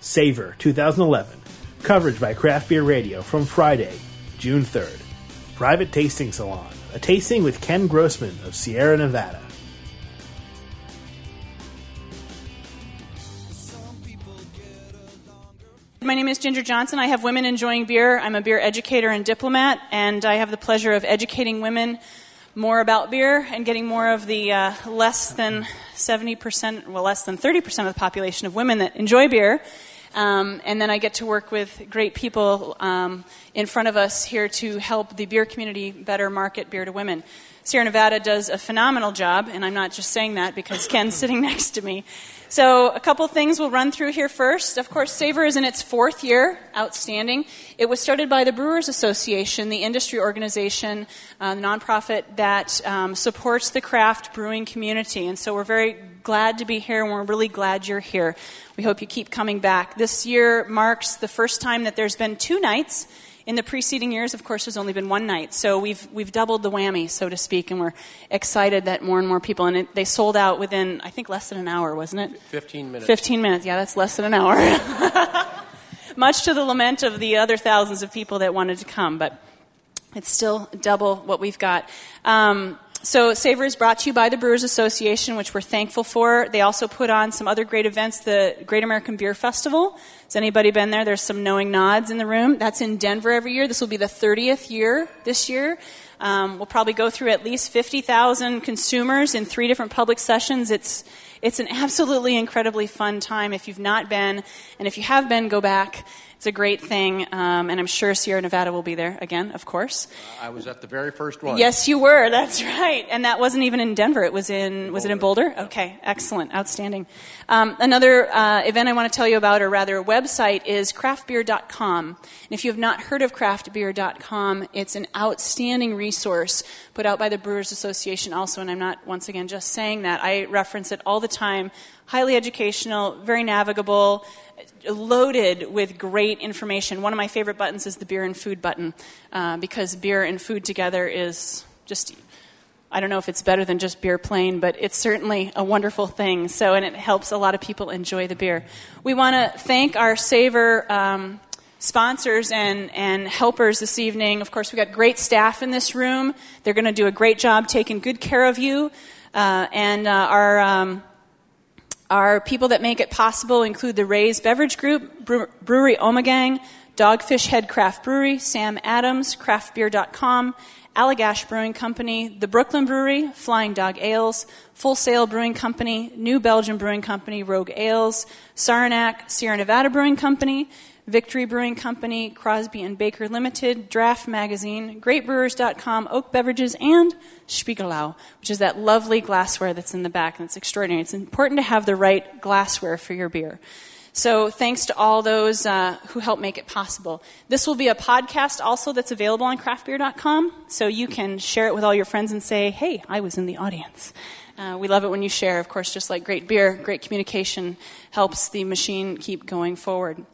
Savor 2011. Coverage by Craft Beer Radio from Friday, June 3rd. Private Tasting Salon. A tasting with Ken Grossman of Sierra Nevada. My name is Ginger Johnson. I have Women Enjoying Beer. I'm a beer educator and diplomat, and I have the pleasure of educating women more about beer and getting more of the uh, less than 70%, well, less than 30% of the population of women that enjoy beer. Um, and then I get to work with great people um, in front of us here to help the beer community better market beer to women. Sierra Nevada does a phenomenal job, and I'm not just saying that because Ken's sitting next to me. So, a couple things we'll run through here first. Of course, Savor is in its fourth year, outstanding. It was started by the Brewers Association, the industry organization, uh, the nonprofit that um, supports the craft brewing community. And so, we're very glad to be here, and we're really glad you're here. We hope you keep coming back. This year marks the first time that there's been two nights in the preceding years, of course, there's only been one night, so we've we've doubled the whammy, so to speak, and we're excited that more and more people. And it, they sold out within, I think, less than an hour, wasn't it? Fifteen minutes. Fifteen minutes. Yeah, that's less than an hour. Much to the lament of the other thousands of people that wanted to come, but it's still double what we've got. Um, so Savor is brought to you by the Brewers Association, which we're thankful for. They also put on some other great events, the Great American Beer Festival. Has anybody been there? There's some knowing nods in the room. That's in Denver every year. This will be the 30th year this year. Um, we'll probably go through at least 50,000 consumers in three different public sessions. It's it's an absolutely incredibly fun time. If you've not been, and if you have been, go back. It's a great thing, um, and I'm sure Sierra Nevada will be there again, of course. Uh, I was at the very first one. Yes, you were. That's right, and that wasn't even in Denver. It was in was it in Boulder? Okay, excellent, outstanding. Um, another uh, event I want to tell you about, or rather, a website is craftbeer.com. And if you have not heard of craftbeer.com, it's an outstanding resource put out by the Brewers Association also. And I'm not once again just saying that. I reference it all the time. Highly educational, very navigable loaded with great information. One of my favorite buttons is the beer and food button uh, because beer and food together is just. I don't know if it's better than just beer plain, but it's certainly a wonderful thing. So, and it helps a lot of people enjoy the beer. We want to thank our Savor um, sponsors and, and helpers this evening. Of course, we've got great staff in this room. They're going to do a great job taking good care of you. Uh, and uh, our um, our people that make it possible include the Reyes Beverage Group, Brewery Omegang, Dogfish Head Craft Brewery, Sam Adams, craftbeer.com, Allagash Brewing Company, the Brooklyn Brewery, Flying Dog Ales, Full Sail Brewing Company, New Belgium Brewing Company, Rogue Ales, Saranac, Sierra Nevada Brewing Company, Victory Brewing Company, Crosby and Baker Limited, Draft Magazine, GreatBrewers.com, Oak Beverages, and Spiegelau, which is that lovely glassware that's in the back, and it's extraordinary. It's important to have the right glassware for your beer. So thanks to all those uh, who helped make it possible. This will be a podcast also that's available on craftbeer.com, so you can share it with all your friends and say, hey, I was in the audience. Uh, we love it when you share, of course, just like great beer, great communication helps the machine keep going forward.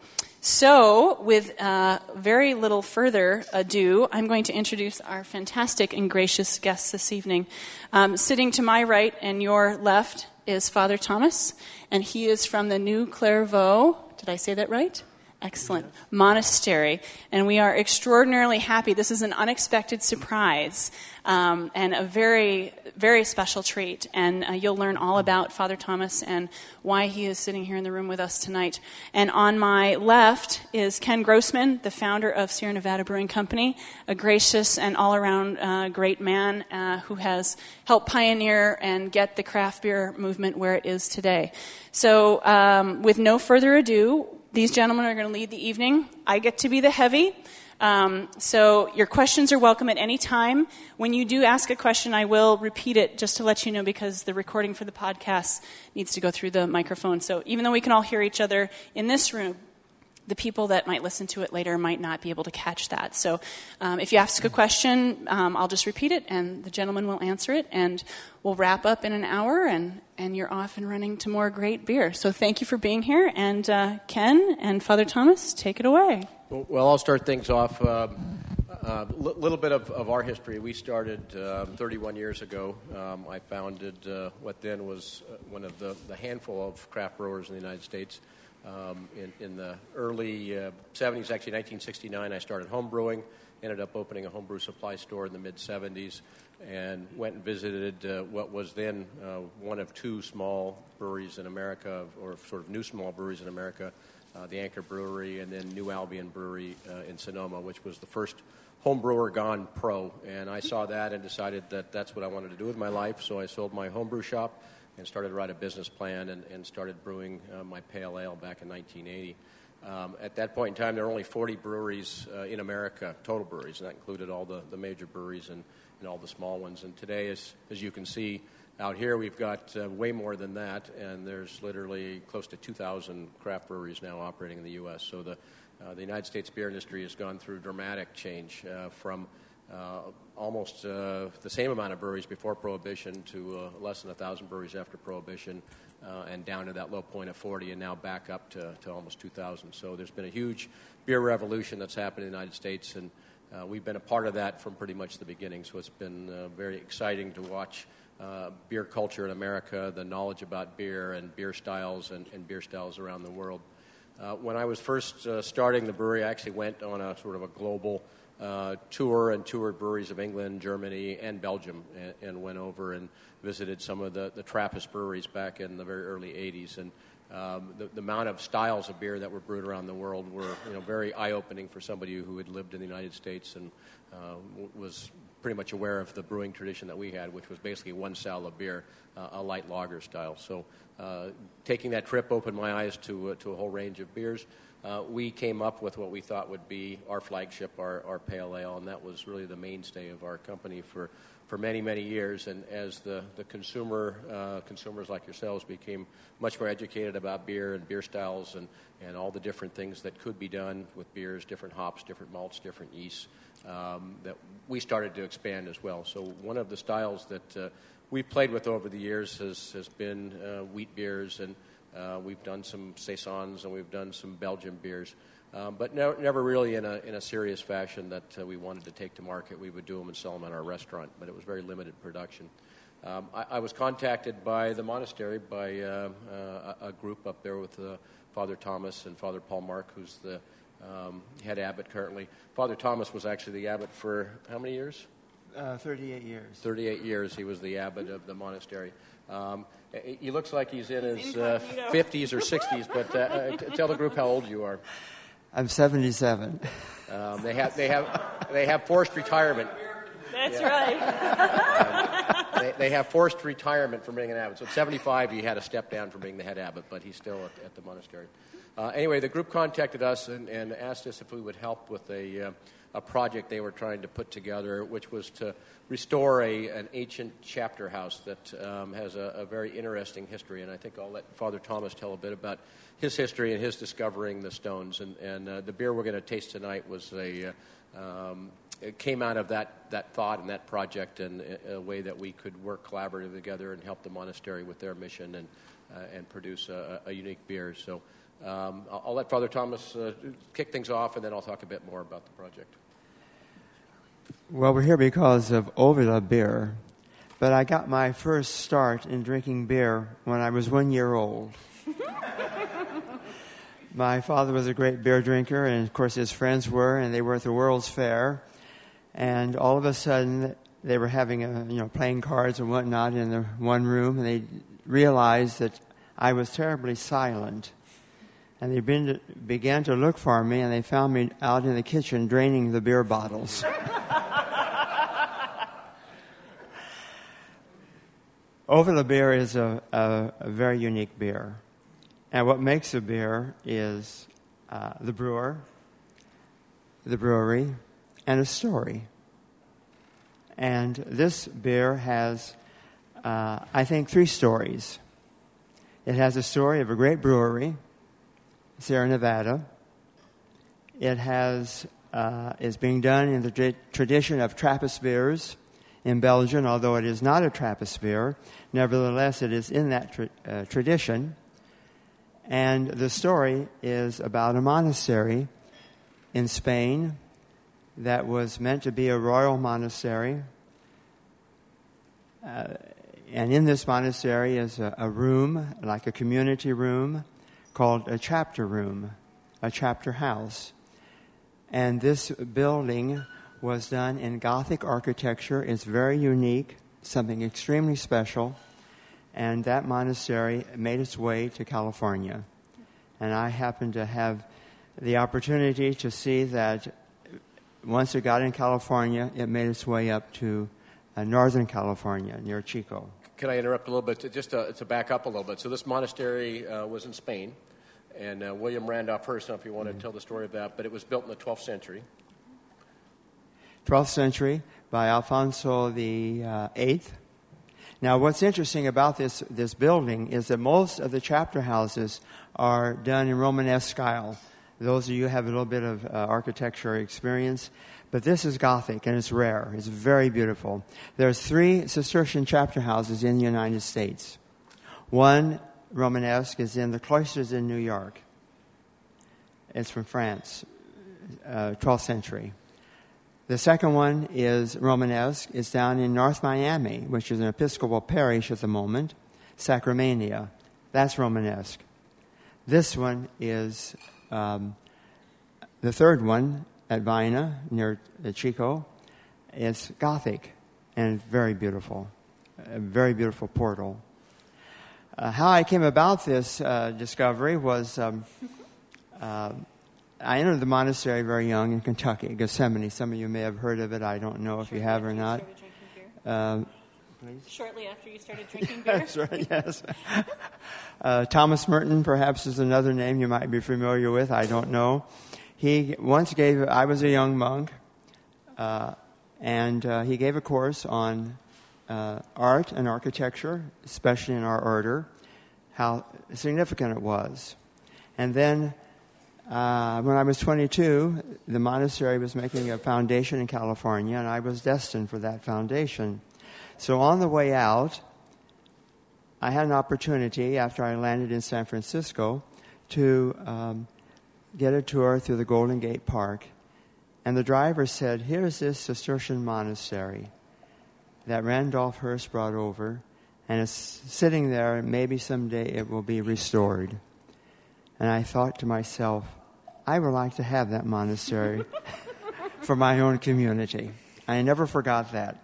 So, with uh, very little further ado, I'm going to introduce our fantastic and gracious guests this evening. Um, sitting to my right and your left is Father Thomas, and he is from the New Clairvaux. Did I say that right? Excellent. Monastery. And we are extraordinarily happy. This is an unexpected surprise um, and a very, very special treat. And uh, you'll learn all about Father Thomas and why he is sitting here in the room with us tonight. And on my left is Ken Grossman, the founder of Sierra Nevada Brewing Company, a gracious and all around uh, great man uh, who has helped pioneer and get the craft beer movement where it is today. So, um, with no further ado, these gentlemen are going to lead the evening. I get to be the heavy. Um, so your questions are welcome at any time. When you do ask a question, I will repeat it just to let you know because the recording for the podcast needs to go through the microphone. So even though we can all hear each other in this room, the people that might listen to it later might not be able to catch that. So um, if you ask a question, um, I'll just repeat it and the gentleman will answer it and we'll wrap up in an hour and, and you're off and running to more great beer. So thank you for being here. And uh, Ken and Father Thomas, take it away. Well, I'll start things off. A uh, uh, little bit of, of, our history. We started um, 31 years ago. Um, I founded uh, what then was uh, one of the, the handful of craft brewers in the United States Um, in, in, the early uh, 70s, actually 1969, I started home brewing. Ended up opening a homebrew supply store in the mid 70s, and went and visited uh, what was then uh, one of two small breweries in America, or sort of new small breweries in America, uh, the Anchor Brewery, and then New Albion Brewery uh, in Sonoma, which was the first home brewer gone pro. And I saw that and decided that that's what I wanted to do with my life. So I sold my homebrew shop and started to write a business plan and, and started brewing uh, my pale ale back in 1980. Um, at that point in time, there were only 40 breweries uh, in America, total breweries, and that included all the, the major breweries and, and all the small ones. And today, as, as you can see out here, we've got uh, way more than that, and there's literally close to 2,000 craft breweries now operating in the U.S. So the, uh, the United States beer industry has gone through dramatic change uh, from almost uh, the same amount of breweries before Prohibition to uh, less than 1,000 breweries after Prohibition, uh, and down to that low point of 40, and now back up to, to almost 2,000. So there's been a huge beer revolution that's happened in the United States, and uh, we've been a part of that from pretty much the beginning. So it's been uh, very exciting to watch. beer culture in America, the knowledge about beer and beer styles and, and beer styles around the world. when I was first starting the brewery, I actually went on a sort of a global uh, tour and toured breweries of England, Germany, and Belgium, and, and, went over and visited some of the, the Trappist breweries back in the very early 80s. And um, the, the, amount of styles of beer that were brewed around the world were you know, very eye opening for somebody who had lived in the United States and uh, was pretty much aware of the brewing tradition that we had, which was basically one style of beer, uh, a light lager style. So, uh, taking that trip opened my eyes to, uh, to a whole range of beers uh, we came up with what we thought would be our flagship, our, our pale ale, and that was really the mainstay of our company for, for many, many years. And as the, the consumer, uh, consumers like yourselves became much more educated about beer and beer styles and, and all the different things that could be done with beers, different hops, different malts, different yeasts, um, that we started to expand as well. So one of the styles that uh, we've played with over the years has, has been uh, wheat beers and uh, we've done some saisons and we've done some Belgian beers, um, but no, never really in a, in a serious fashion that uh, we wanted to take to market. We would do them and sell them in our restaurant, but it was very limited production. Um, I, I, was contacted by the monastery by uh, uh a, a, group up there with uh, Father Thomas and Father Paul Mark, who's the um, head abbot currently. Father Thomas was actually the abbot for how many years? Uh, 38 years. 38 years he was the abbot of the monastery. Um, he looks like he's in his uh, 50s or 60s, but uh, uh tell the group how old you are. I'm 77. Um, they have they have they have forced retirement. That's yeah. right. they, they, have forced retirement from being an abbot. So at 75, he had a step down from being the head abbot, but he's still at, at the monastery. Uh, anyway, the group contacted us and, and, asked us if we would help with a, uh, a project they were trying to put together, which was to restore a, an ancient chapter house that um, has a, a, very interesting history. And I think I'll let Father Thomas tell a bit about his history and his discovering the stones. And, and uh, the beer we're going to taste tonight was a. Uh, um, it came out of that, that thought and that project and a, way that we could work collaboratively together and help the monastery with their mission and, uh, and produce a, a, unique beer. So um, I'll, I'll, let Father Thomas uh, kick things off and then I'll talk a bit more about the project. Well, we're here because of Ovila beer, but I got my first start in drinking beer when I was one year old. my father was a great beer drinker, and of course his friends were, and they were at the World's Fair. And all of a sudden, they were having a, you know playing cards and whatnot in the one room, and they realized that I was terribly silent. And they began to look for me, and they found me out in the kitchen draining the beer bottles. Ovila beer is a, a, a, very unique beer. And what makes a beer is uh, the brewer, the brewery, and a story. And this beer has, uh, I think, three stories. It has a story of a great brewery, Sierra Nevada. It has, uh, is being done in the tra- tradition of Trappist beers in Belgium, although it is not a Trappist beer. Nevertheless, it is in that tra- uh, tradition. And the story is about a monastery in Spain that was meant to be a royal monastery. Uh, and in this monastery is a, a room, like a community room, called a chapter room, a chapter house. And this building was done in Gothic architecture. It's very unique, something extremely special. And that monastery made its way to California. And I happened to have the opportunity to see that once it got in California, it made its way up to uh, Northern California near Chico. Can I interrupt a little bit? To, just to, to back up a little bit. So, this monastery uh, was in Spain, and uh, William Randolph Hearst, if you want to tell the story of that, but it was built in the 12th century. 12th century by Alfonso the uh, Eighth. Now, what's interesting about this, this building is that most of the chapter houses are done in Romanesque style. Those of you have a little bit of uh, architecture experience, but this is Gothic and it's rare. It's very beautiful. There's three Cistercian chapter houses in the United States. One Romanesque is in the cloisters in New York. It's from France, uh, 12th century. The second one is Romanesque. It's down in North Miami, which is an Episcopal parish at the moment, Sacramenia. That's Romanesque. This one is um, the third one at Vina near Chico. It's Gothic and very beautiful. A very beautiful portal. Uh, how I came about this uh, discovery was um, uh, I entered the monastery very young in Kentucky, Gethsemani. Some of you may have heard of it. I don't know if Shortly you have or not. started drinking beer? Um, Shortly after you started drinking beer? That's right, yes. Uh, Thomas Merton, perhaps, is another name you might be familiar with. I don't know. He once gave, I was a young monk, uh, and uh, he gave a course on uh, art and architecture, especially in our order, how significant it was. And then uh, when I was 22, the monastery was making a foundation in California, and I was destined for that foundation. So on the way out, I had an opportunity after I landed in San Francisco to um, get a tour through the Golden Gate Park. And the driver said, Here's this Cistercian monastery that Randolph Hearst brought over, and it's sitting there, and maybe someday it will be restored. And I thought to myself, I would like to have that monastery for my own community. I never forgot that.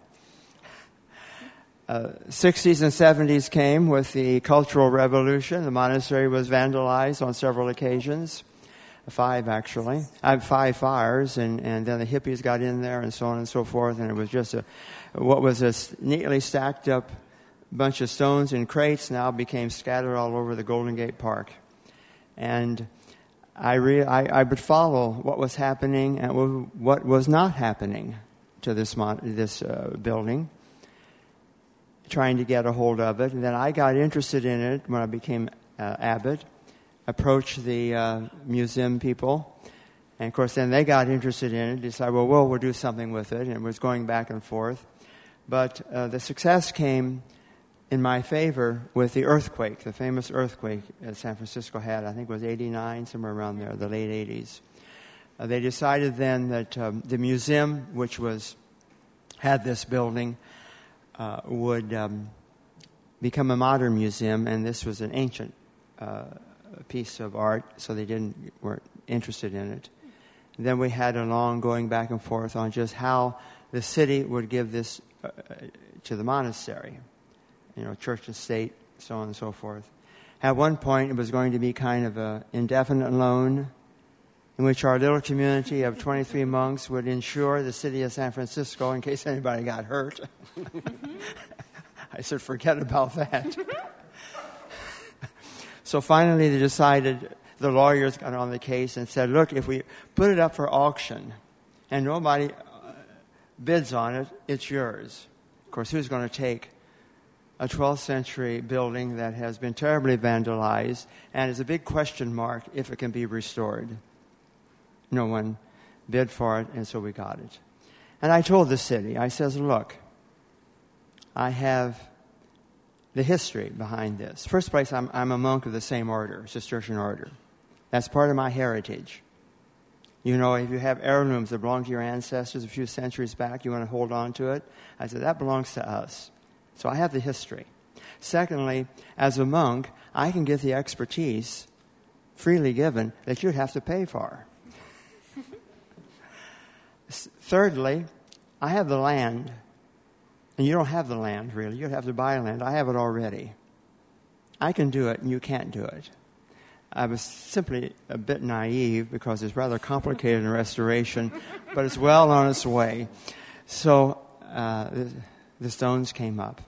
Uh, 60s and 70s came with the Cultural Revolution. The monastery was vandalized on several occasions, five actually. I had five fires, and, and then the hippies got in there, and so on and so forth. And it was just a, what was a neatly stacked up bunch of stones and crates now became scattered all over the Golden Gate Park. And I, re- I, I would follow what was happening and what was not happening to this, mon- this uh, building, trying to get a hold of it. And then I got interested in it when I became uh, abbot, approached the uh, museum people. And of course, then they got interested in it, decided, well, well, we'll do something with it. And it was going back and forth. But uh, the success came in my favor with the earthquake, the famous earthquake that San Francisco had. I think it was 89, somewhere around there, the late 80s. Uh, they decided then that um, the museum, which was had this building, uh, would um, become a modern museum, and this was an ancient uh, piece of art, so they didn't weren't interested in it. And then we had a long going back and forth on just how the city would give this uh, to the monastery you know, church and state, so on and so forth. At one point, it was going to be kind of an indefinite loan in which our little community of 23 monks would insure the city of San Francisco in case anybody got hurt. I said, forget about that. so finally, they decided, the lawyers got on the case and said, look, if we put it up for auction and nobody uh, bids on it, it's yours. Of course, who's going to take a 12th century building that has been terribly vandalized and is a big question mark if it can be restored. No one bid for it, and so we got it. And I told the city, I says, look, I have the history behind this. First place, I'm, I'm a monk of the same order, Cistercian order. That's part of my heritage. You know, if you have heirlooms that belong to your ancestors a few centuries back, you want to hold on to it. I said, that belongs to us. So I have the history. Secondly, as a monk, I can get the expertise freely given that you'd have to pay for. Thirdly, I have the land, and you don't have the land really. You'd have to buy land. I have it already. I can do it, and you can't do it. I was simply a bit naive because it's rather complicated in restoration, but it's well on its way. So uh, the, stones came up.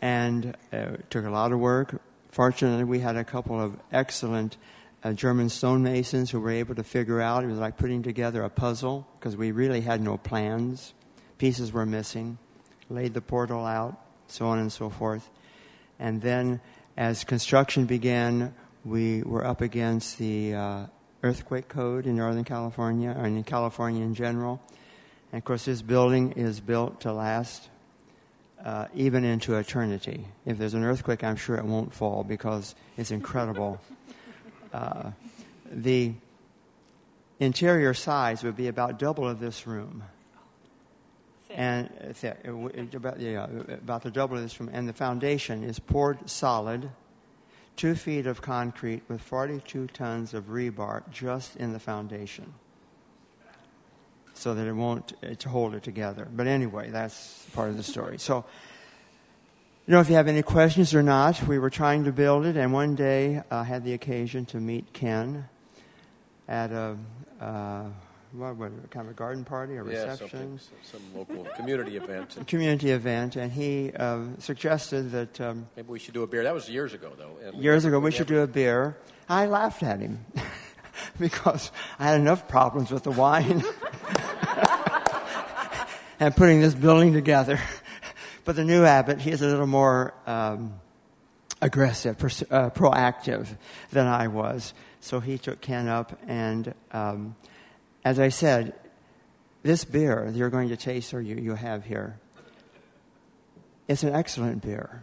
And uh, it took a lot of work. Fortunately, we had a couple of excellent uh, German stonemasons who were able to figure out. It was like putting together a puzzle because we really had no plans. Pieces were missing. Laid the portal out, so on and so forth. And then as construction began, we were up against the uh, earthquake code in Northern California, and in California in general. And of course, this building is built to last uh, even into eternity. If there's an earthquake, I'm sure it won't fall because it's incredible. uh, the interior size would be about double of this room. And uh, about, yeah, about the double of this room. And the foundation is poured solid, two feet of concrete with 42 tons of rebar just in the foundation so that it won't uh, to hold it together. But anyway, that's part of the story. So, you know if you have any questions or not. We were trying to build it, and one day I uh, had the occasion to meet Ken at a. Uh, what, what, kind of a garden party, or reception? Yeah, some local community event. A community event, and he uh, suggested that. Um, Maybe we should do a beer. That was years ago, though. years ago, we should do a beer. I laughed at him because I had enough problems with the wine. and putting this building together. But the new abbot, he is a little more um, aggressive, pers- uh, proactive than I was. So he took Ken up, and um, as I said, this beer you're going to taste or you, you have here, it's an excellent beer.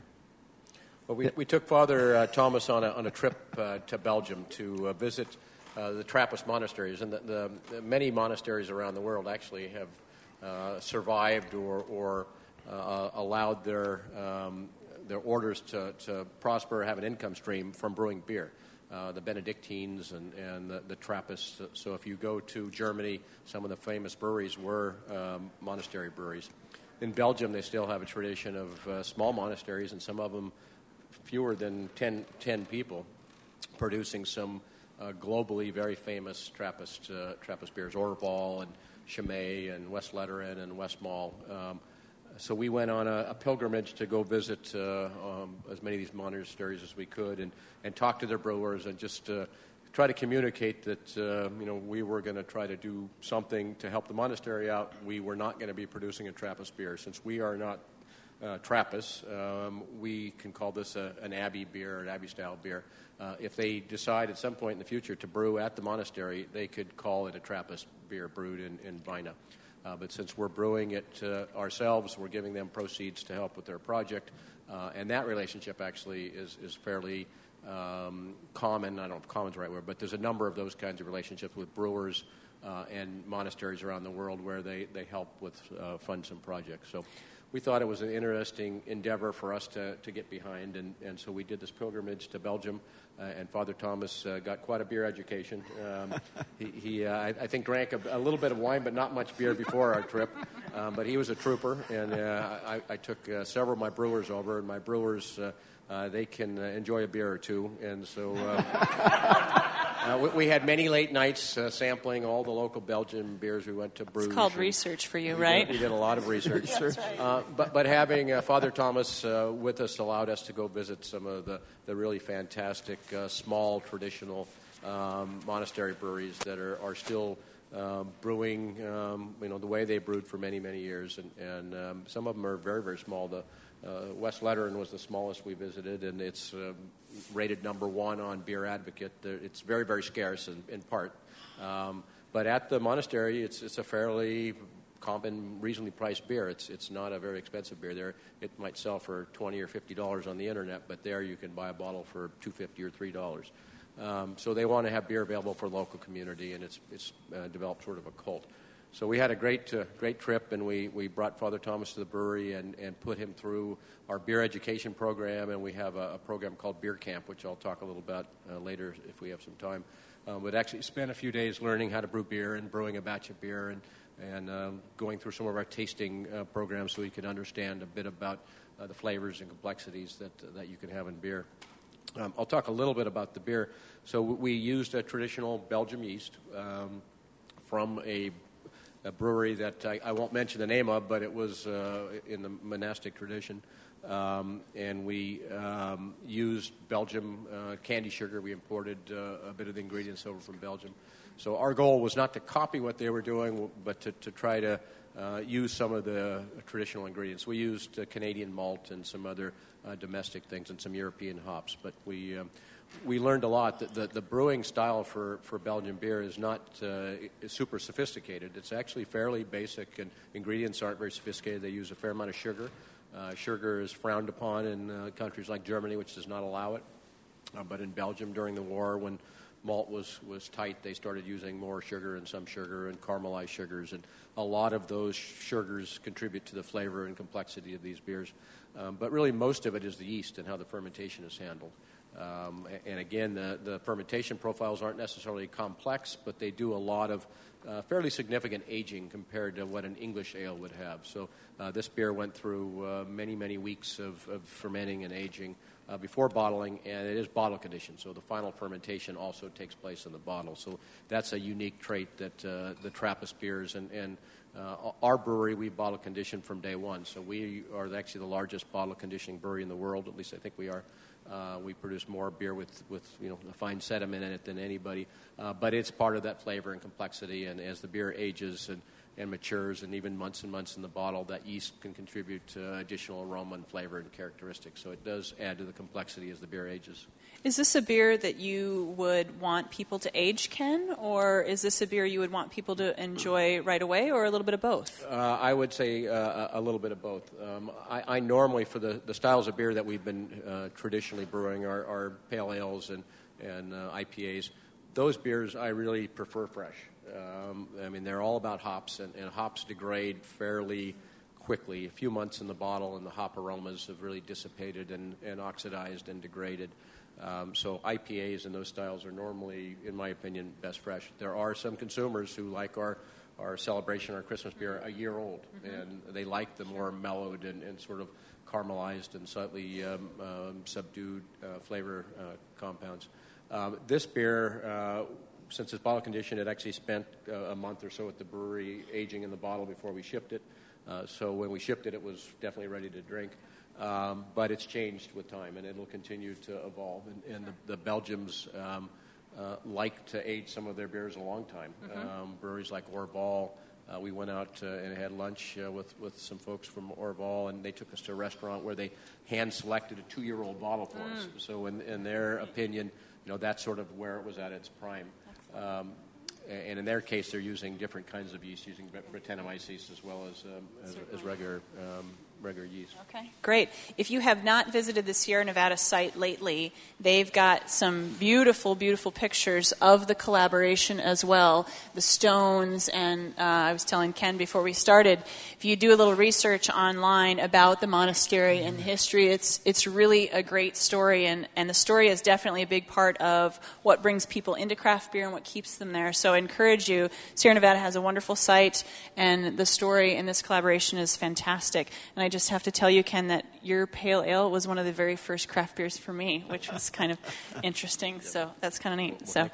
Well, we, we took Father uh, Thomas on a, on a trip uh, to Belgium to uh, visit uh, the Trappist monasteries, and the, the, the, many monasteries around the world actually have survived or, or uh, allowed their, um, their orders to, to prosper, have an income stream from brewing beer. Uh, the Benedictines and, and the, the, Trappists. So if you go to Germany, some of the famous breweries were um, monastery breweries. In Belgium, they still have a tradition of uh, small monasteries, and some of them fewer than 10, 10 people, producing some uh, globally very famous Trappist, uh, Trappist beers, Orval and Chimay and Westvleteren and Westmalle. Um, so we went on a, a pilgrimage to go visit uh, um, as many of these monasteries as we could and, and talk to their brewers and just uh, try to communicate that uh, you know we were going to try to do something to help the monastery out. We were not going to be producing a Trappist beer since we are not uh, Trappist. Um, we can call this a, an Abbey beer, an Abbey style beer. Uh, if they decide at some point in the future to brew at the monastery, they could call it a Trappist beer brewed in, in Vina. Uh, but since we're brewing it uh, ourselves, we're giving them proceeds to help with their project. Uh, and that relationship actually is, is fairly um, common. I don't know if common's the right word, but there's a number of those kinds of relationships with brewers uh, and monasteries around the world where they, they help with uh, fund some projects. So we thought it was an interesting endeavor for us to, to get behind, and, and so we did this pilgrimage to Belgium. Uh, and Father Thomas uh, got quite a beer education. Um, he, he uh, I, think, drank a, a, little bit of wine, but not much beer before our trip. Um, but he was a trooper, and I, I, took several of my brewers over, and my brewers uh, they can enjoy a beer or two, and so. Uh, we, we, had many late nights uh, sampling all the local Belgian beers. We went to Bruges. It's called research for you, right? We did, we did a lot of research. Right. Uh, but, but having uh, Father Thomas uh, with us allowed us to go visit some of the, the really fantastic, uh, small, traditional um, monastery breweries that are, are still um, brewing, um, you know, the way they brewed for many, many years. And, and um, some of them are very, very small. The, uh, Westvleteren was the smallest we visited, and it's uh, rated number one on Beer Advocate. It's very, very scarce in, in part. Um, but at the monastery, it's, it's a fairly common, reasonably priced beer. It's, it's not a very expensive beer. There, it might sell for 20 or $50 on the internet, but there you can buy a bottle for 250 or $3. Um, so they want to have beer available for local community, and it's, it's uh, developed sort of a cult. So we had a great, uh, great trip, and we, we brought Father Thomas to the brewery and, and put him through our beer education program, and we have a, a program called Beer Camp, which I'll talk a little about uh, later if we have some time. Um, but actually spent a few days learning how to brew beer and brewing a batch of beer and, and um, going through some of our tasting uh, programs so you can understand a bit about uh, the flavors and complexities that, that you can have in beer. Um, I'll talk a little bit about the beer. So we used a traditional Belgium yeast um, from a a brewery that I, I, won't mention the name of, but it was uh, in the monastic tradition. Um, and we um, used Belgium uh, candy sugar. We imported uh, a bit of the ingredients over from Belgium. So our goal was not to copy what they were doing, but to, to try to uh, use some of the traditional ingredients. We used uh, Canadian malt and some other uh, domestic things and some European hops, but we um, we learned a lot. The, the, the, brewing style for, for Belgian beer is not uh, super sophisticated. It's actually fairly basic, and ingredients aren't very sophisticated. They use a fair amount of sugar. Uh, sugar is frowned upon in uh, countries like Germany, which does not allow it. Uh, but in Belgium during the war, when malt was, was tight, they started using more sugar and some sugar and caramelized sugars. And a lot of those sugars contribute to the flavor and complexity of these beers. Um, but really, most of it is the yeast and how the fermentation is handled. Um, and again, the, the fermentation profiles aren't necessarily complex, but they do a lot of uh, fairly significant aging compared to what an English ale would have. So uh, this beer went through uh, many, many weeks of, of fermenting and aging uh, before bottling, and it is bottle conditioned. So the final fermentation also takes place in the bottle. So that's a unique trait that uh, the Trappist beers and, and uh, our brewery, we bottle condition from day one. So we are actually the largest bottle conditioning brewery in the world. At least I think we are. Uh, we produce more beer with, with you know a fine sediment in it than anybody, uh, but it's part of that flavor and complexity. And as the beer ages and, and matures, and even months and months in the bottle, that yeast can contribute to additional aroma and flavor and characteristics. So it does add to the complexity as the beer ages. Is this a beer that you would want people to age, Ken, or is this a beer you would want people to enjoy right away, or a little bit of both? Uh, I would say uh, a little bit of both. Um, I, I, normally, for the, the styles of beer that we've been uh, traditionally brewing, are, are, pale ales and, and uh, IPAs. Those beers I really prefer fresh. Um, I mean, they're all about hops, and, and hops degrade fairly quickly. A few months in the bottle, and the hop aromas have really dissipated and, and oxidized and degraded. Um, so IPAs and those styles are normally, in my opinion, best fresh. There are some consumers who like our our celebration, our Christmas beer, a year old, mm-hmm. and they like the more mellowed and, and sort of caramelized and slightly um, um, subdued uh, flavor uh, compounds. Um, this beer, uh, since it's bottle conditioned, it actually spent uh, a month or so at the brewery aging in the bottle before we shipped it. Uh, so when we shipped it, it was definitely ready to drink. Um, but it's changed with time, and it'll continue to evolve. And, and the, the Belgians um, uh, like to age some of their beers a long time. Mm-hmm. Um, breweries like Orval. Uh, we went out uh, and had lunch uh, with, with some folks from Orval, and they took us to a restaurant where they hand selected a two year old bottle for mm. us. So, in, in their opinion, you know, that's sort of where it was at its prime. Um, and in their case, they're using different kinds of yeast, using Brettanomyces as well as, um, as, as, regular um, regular yeast. Okay, great. If you have not visited the Sierra Nevada site lately, they've got some beautiful, beautiful pictures of the collaboration as well. The stones, and uh, I was telling Ken before we started, if you do a little research online about the monastery and the history, it's it's really a great story, and and the story is definitely a big part of what brings people into craft beer and what keeps them there. So I encourage you. Sierra Nevada has a wonderful site, and the story in this collaboration is fantastic. And I just have to tell you, Ken, that your pale ale was one of the very first craft beers for me, which was kind of interesting. So that's kind of neat. So,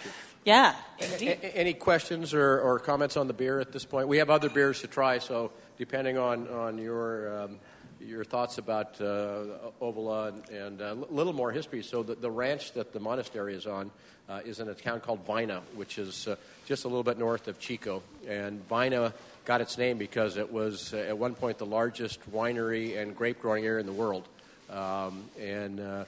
yeah, indeed. A- any questions or, or, comments on the beer at this point? We have other beers to try, so depending on on your um, your thoughts about uh, Ovila and, and a uh, little more history. So the, the ranch that the monastery is on uh, is in a town called Vina, which is uh, just a little bit north of Chico, and Vina got its name because it was uh, at one point the largest winery and grape growing area in the world. Um, and uh,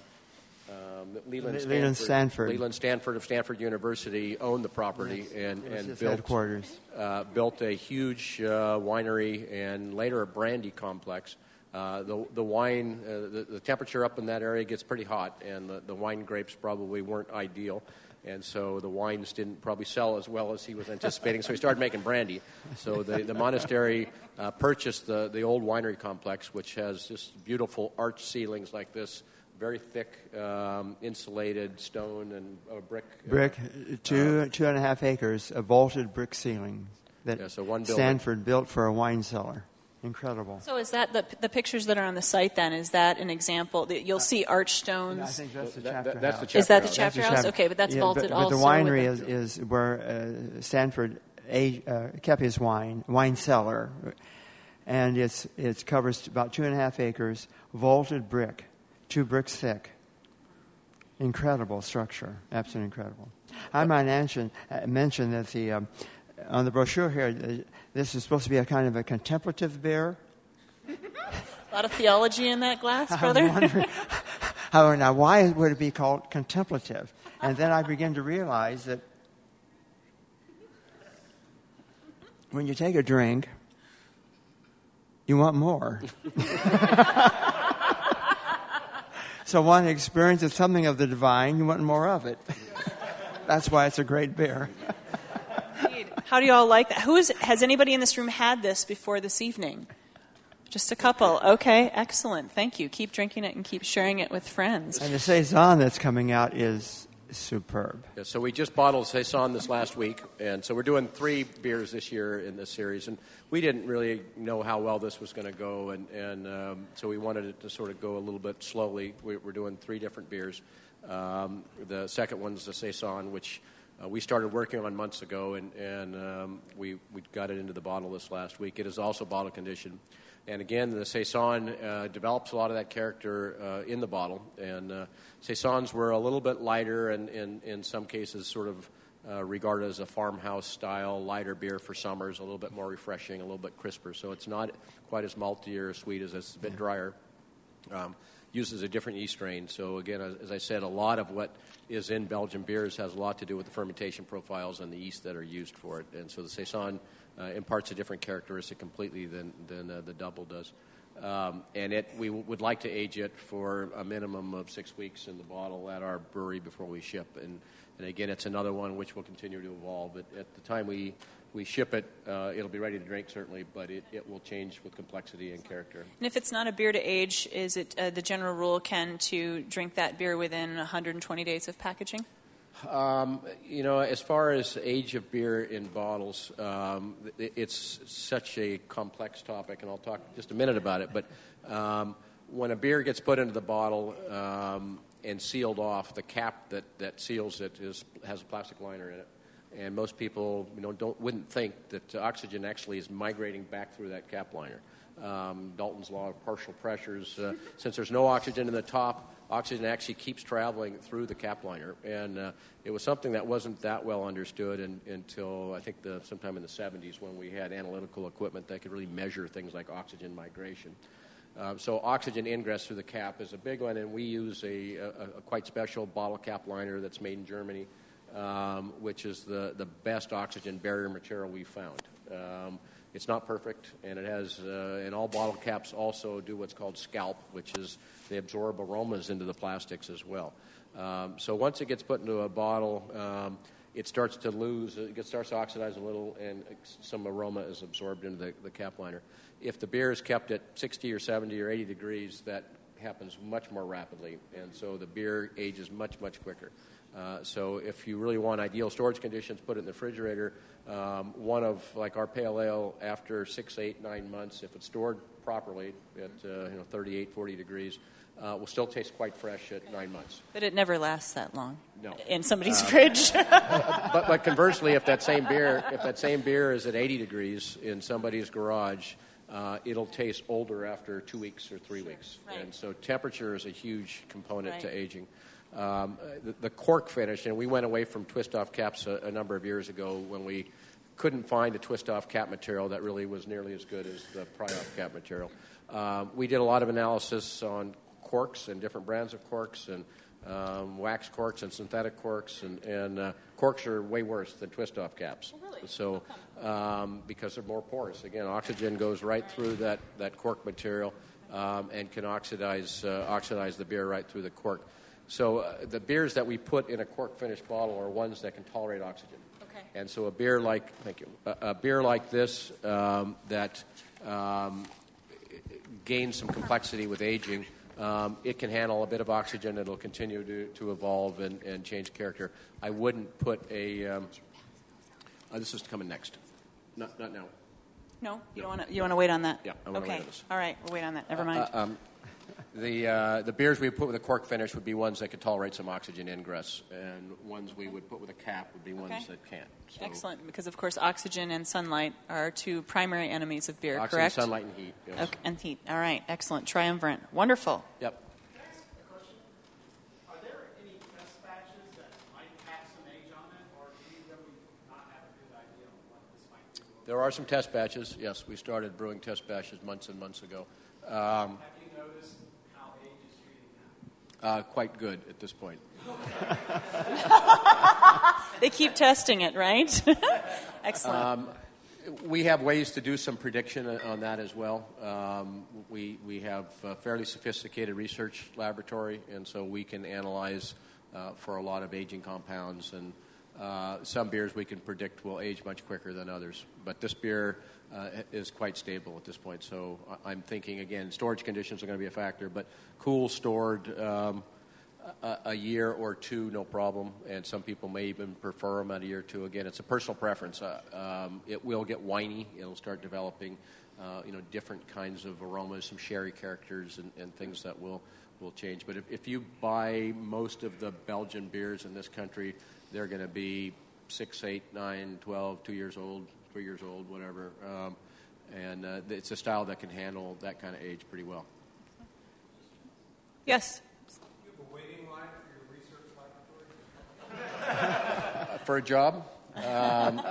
um, Leland, Stanford, Leland Stanford. Leland Stanford of Stanford University owned the property yes. and, and built, headquarters. Uh, built a huge uh, winery and later a brandy complex. Uh, the, the wine, uh, the, the temperature up in that area gets pretty hot, and the, the wine grapes probably weren't ideal. And so the wines didn't probably sell as well as he was anticipating, so he started making brandy. So the, the monastery uh, purchased the, the old winery complex, which has just beautiful arch ceilings like this, very thick um, insulated stone and uh, brick. Brick, two, two and a half acres of vaulted brick ceiling that Yeah, so. Stanford built for a wine cellar. Incredible. So is that the, the pictures that are on the site then? Is that an example? that You'll see arch stones. I think that's the chapter that- that's the house. chapter Is that the house. chapter That's the house? Okay, but that's yeah, vaulted but, also. But the winery is, is where uh, Stanford a, uh, kept his wine, wine cellar. And it's, it covers about two and a half acres, vaulted brick, two bricks thick. Incredible structure, absolutely incredible. I might mention, uh, mention that the, um, on the brochure here, uh, this is supposed to be a kind of a contemplative beer. A lot of theology in that glass, brother. I'm wondering, however, now why would it be called contemplative? And then I begin to realize that when you take a drink, you want more. so one experiences something of the divine, you want more of it. That's why it's a great beer. How do you all like that? Who is, has anybody in this room had this before this evening? Just a couple. Okay, excellent. Thank you. Keep drinking it and keep sharing it with friends. And the saison that's coming out is superb. Yeah, so we just bottled Saison this last week, and so we're doing three beers this year in this series. And we didn't really know how well this was going to go, and, and um, so we wanted it to sort of go a little bit slowly. We, we're doing three different beers. Um, the second one's the Saison, which uh, we started working on months ago, and, and um, we, we got it into the bottle this last week. It is also bottle conditioned. And again, the Saison uh, develops a lot of that character uh, in the bottle. And uh, Saisons were a little bit lighter and, in in some cases, sort of uh, regarded as a farmhouse style, lighter beer for summers, a little bit more refreshing, a little bit crisper. So it's not quite as malty or sweet as it's a bit drier. Um, uses a different yeast strain. So again, as, as I said, a lot of what is in Belgian beers has a lot to do with the fermentation profiles and the yeast that are used for it. And so the Saison uh, imparts a different characteristic completely than than uh, the double does. Um, and it, we w- would like to age it for a minimum of six weeks in the bottle at our brewery before we ship. And, and again, it's another one which will continue to evolve. But at the time we, we ship it, uh, it'll be ready to drink certainly, but it, it will change with complexity and character. And if it's not a beer to age, is it uh, the general rule, Ken, to drink that beer within 120 days of packaging? Um, you know, as far as age of beer in bottles, um, it- it's such a complex topic, and I'll talk just a minute about it. But um, when a beer gets put into the bottle um, and sealed off, the cap that, that seals it is, has a plastic liner in it. And most people, you know, don't wouldn't think that oxygen actually is migrating back through that cap liner. Um, Dalton's law of partial pressures. Uh, since there's no oxygen in the top, oxygen actually keeps traveling through the cap liner, and uh, it was something that wasn't that well understood in, until I think the, sometime in the 70s when we had analytical equipment that could really measure things like oxygen migration. Uh, so oxygen ingress through the cap is a big one, and we use a, a, a quite special bottle cap liner that's made in Germany, um, which is the, the best oxygen barrier material we've found. Um, it's not perfect, and it has, uh, and all bottle caps also do what's called scalp, which is they absorb aromas into the plastics as well. Um, so once it gets put into a bottle, um, it starts to lose, it starts to oxidize a little, and some aroma is absorbed into the, the cap liner. If the beer is kept at 60 or 70 or 80 degrees, that happens much more rapidly, and so the beer ages much, much quicker. Uh, so if you really want ideal storage conditions, put it in the refrigerator. Um, one of like our pale ale, after six, eight, nine months, if it's stored properly at uh, you know 38, 40 degrees, uh, will still taste quite fresh at nine months. But it never lasts that long No. in somebody's fridge. But, but conversely, if that same beer, if that same beer is at 80 degrees in somebody's garage, uh, it'll taste older after two weeks or three weeks. Right. And so temperature is a huge component to Right. aging. Um, the, the cork finish, and we went away from twist-off caps a, a number of years ago when we couldn't find a twist-off cap material that really was nearly as good as the pry-off cap material. Um, we did a lot of analysis on corks and different brands of corks and um, wax corks and synthetic corks, and, and uh, corks are way worse than twist-off caps. So, um, because they're more porous. Again, oxygen goes right through that, that cork material, um, and can oxidize, uh, oxidize the beer right through the cork. So uh, the beers that we put in a cork finished bottle are ones that can tolerate oxygen. Okay. And so a beer like, thank you, a, a beer like this um, that um, gains some complexity with aging, um, it can handle a bit of oxygen. It'll continue to, to evolve and, and change character. I wouldn't put a. Um, uh, this is coming next. Not, not now. No, you don't want to. You want to wait on that. Yeah, I wanna okay. wait on this. All right, we'll wait on that. Never mind. Uh, um, the, uh, the beers we put with a cork finish would be ones that could tolerate some oxygen ingress, and ones we would put with a cap would be ones Okay. that can't. So Excellent, because of course oxygen and sunlight are two primary enemies of beer. Oxygen, correct. sunlight, and heat. Yes. Okay, and heat. All right. Excellent. Triumvirate. Wonderful. Yep. Are there any test batches that might have some age on it, or do you really not have a good idea of what this might be? There are some test batches. Yes, we started brewing test batches months and months ago. Um, Have you noticed how age is treating that? Uh, quite good at this point. They keep testing it, right? Excellent. Um, We have ways to do some prediction on that as well. Um, we, we have a fairly sophisticated research laboratory, and so we can analyze uh, for a lot of aging compounds. And uh, some beers we can predict will age much quicker than others. But this beer uh, is quite stable at this point. So I- I'm thinking, again, storage conditions are going to be a factor, but cool stored. Um, a, a year or two, no problem. And some people may even prefer them at a year or two. Again, it's a personal preference. Uh, um, it will get winey. It'll start developing, uh, you know, different kinds of aromas, some sherry characters, and, and things that will will change. But if, if you buy most of the Belgian beers in this country, they're going to be six, eight, nine, twelve, two years old, three years old, whatever. Um, and uh, it's a style that can handle that kind of age pretty well. yes. You have a waiting line for your research laboratory? for a job. Um,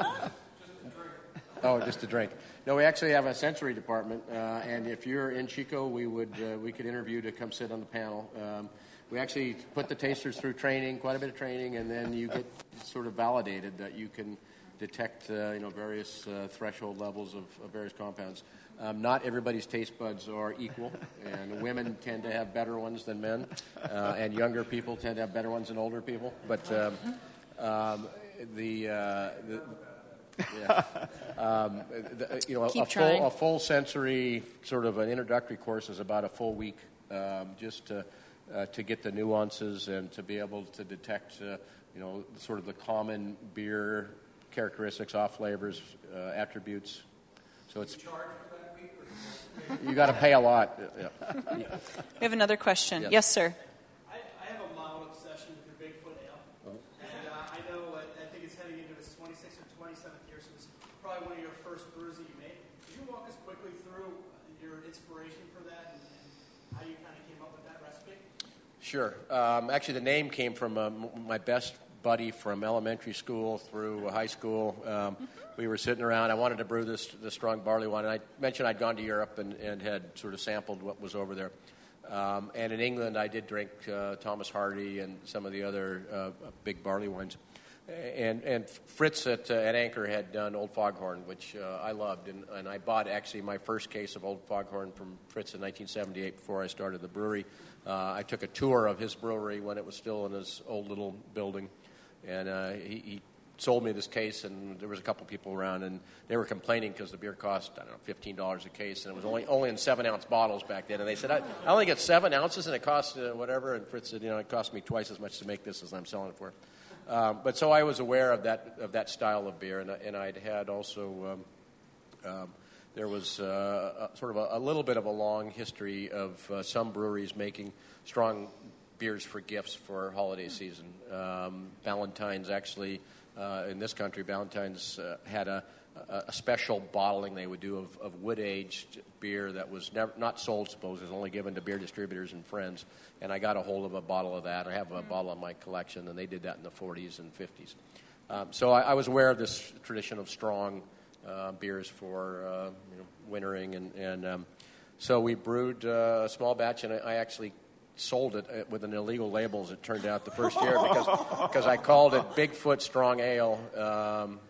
oh, just a drink. No, we actually have a sensory department, uh, and if you're in Chico, we would uh, we could interview to come sit on the panel. Um, we actually put the tasters through training, quite a bit of training, and then you get sort of validated that you can detect uh, you know various uh, threshold levels of, of various compounds. Um, not everybody's taste buds are equal, and women tend to have better ones than men, uh, and younger people tend to have better ones than older people. But um, um, the, uh, the yeah. um, the, you know, a, a full, a full sensory sort of an introductory course is about a full week, um, just to uh, to get the nuances and to be able to detect, uh, you know, sort of the common beer characteristics, off flavors, uh, attributes. So it's you got to pay a lot. Yeah. We have another question. Yes. Yes, sir. I, I have a mild obsession with your Bigfoot ale. And uh, I know, uh, I think it's heading into its 26th or 27th year, so it's probably one of your first brews that you made. Could you walk us quickly through your inspiration for that and, and how you kind of came up with that recipe? Sure. Um, actually, the name came from um, my best buddy from elementary school through high school. Um, we were sitting around. I wanted to brew this, this strong barley wine, and I mentioned I'd gone to Europe and, and had sort of sampled what was over there. Um, and in England, I did drink uh, Thomas Hardy and some of the other uh, big barley wines. And, and Fritz at, uh, at Anchor had done Old Foghorn, which uh, I loved. And, and I bought actually my first case of Old Foghorn from Fritz in 1978 before I started the brewery. Uh, I took a tour of his brewery when it was still in his old little building. And uh, he, he sold me this case, and there was a couple people around, and they were complaining because the beer cost, I don't know, fifteen dollars a case, and it was only only in seven ounce bottles back then. And they said, I, I only get seven ounces, and it costs uh, whatever. And Fritz said, you know, it cost me twice as much to make this as I'm selling it for. Um, but so I was aware of that of that style of beer, and, and I'd had also. Um, um, there was uh, a, sort of a, a little bit of a long history of uh, some breweries making strong beers for gifts for holiday season. Um, Valentine's actually, uh, in this country, Valentine's uh, had a, a, a special bottling they would do of, of wood aged beer that was never, not sold, suppose, it was only given to beer distributors and friends. And I got a hold of a bottle of that. I have a bottle in my collection, and they did that in the 40s and 50s. Um, so I, I was aware of this tradition of strong uh, beers for uh, you know, wintering, and, and um, so we brewed uh, a small batch, and I, I actually sold it uh, with an illegal label, as it turned out, the first year because because I called it Bigfoot Strong Ale. Um,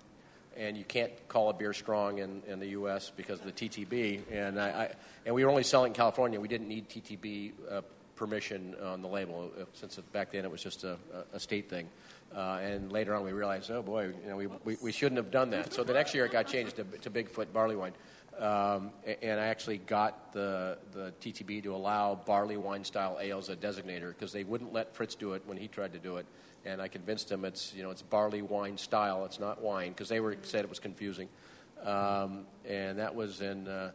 and you can't call a beer strong in, in the U.S. because of the TTB. And I, I and we were only selling in California. We didn't need TTB uh, permission on the label uh, since back then it was just a, a state thing. Uh, and later on, we realized, oh boy, you know, we, we, we, shouldn't have done that. So the next year, it got changed to, to Bigfoot barley wine. Um, and I actually got the, the TTB to allow barley wine style ales a designator because they wouldn't let Fritz do it when he tried to do it. And I convinced him it's you know it's barley wine style, it's not wine because they were said it was confusing. Um, and that was in. Uh,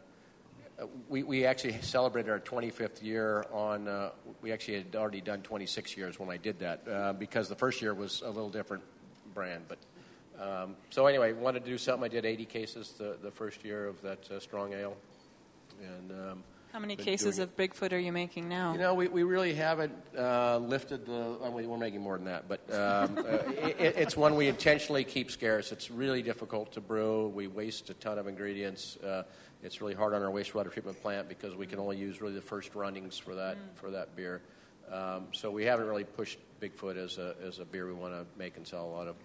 we, we actually celebrated our 25th year on, uh, we actually had already done 26 years when I did that uh, because the first year was a little different brand. But um, so anyway, wanted to do something. I did 80 cases the, the first year of that uh, strong ale. And um, how many cases of Bigfoot are you making now? You know, we, we really haven't uh, lifted the. I mean, we're making more than that, but um, uh, it, it's one we intentionally keep scarce. It's really difficult to brew. We waste a ton of ingredients. Uh, it's really hard on our wastewater treatment plant because we can only use really the first runnings for that mm. for that beer. Um, so we haven't really pushed Bigfoot as a as a beer we want to make and sell a lot of.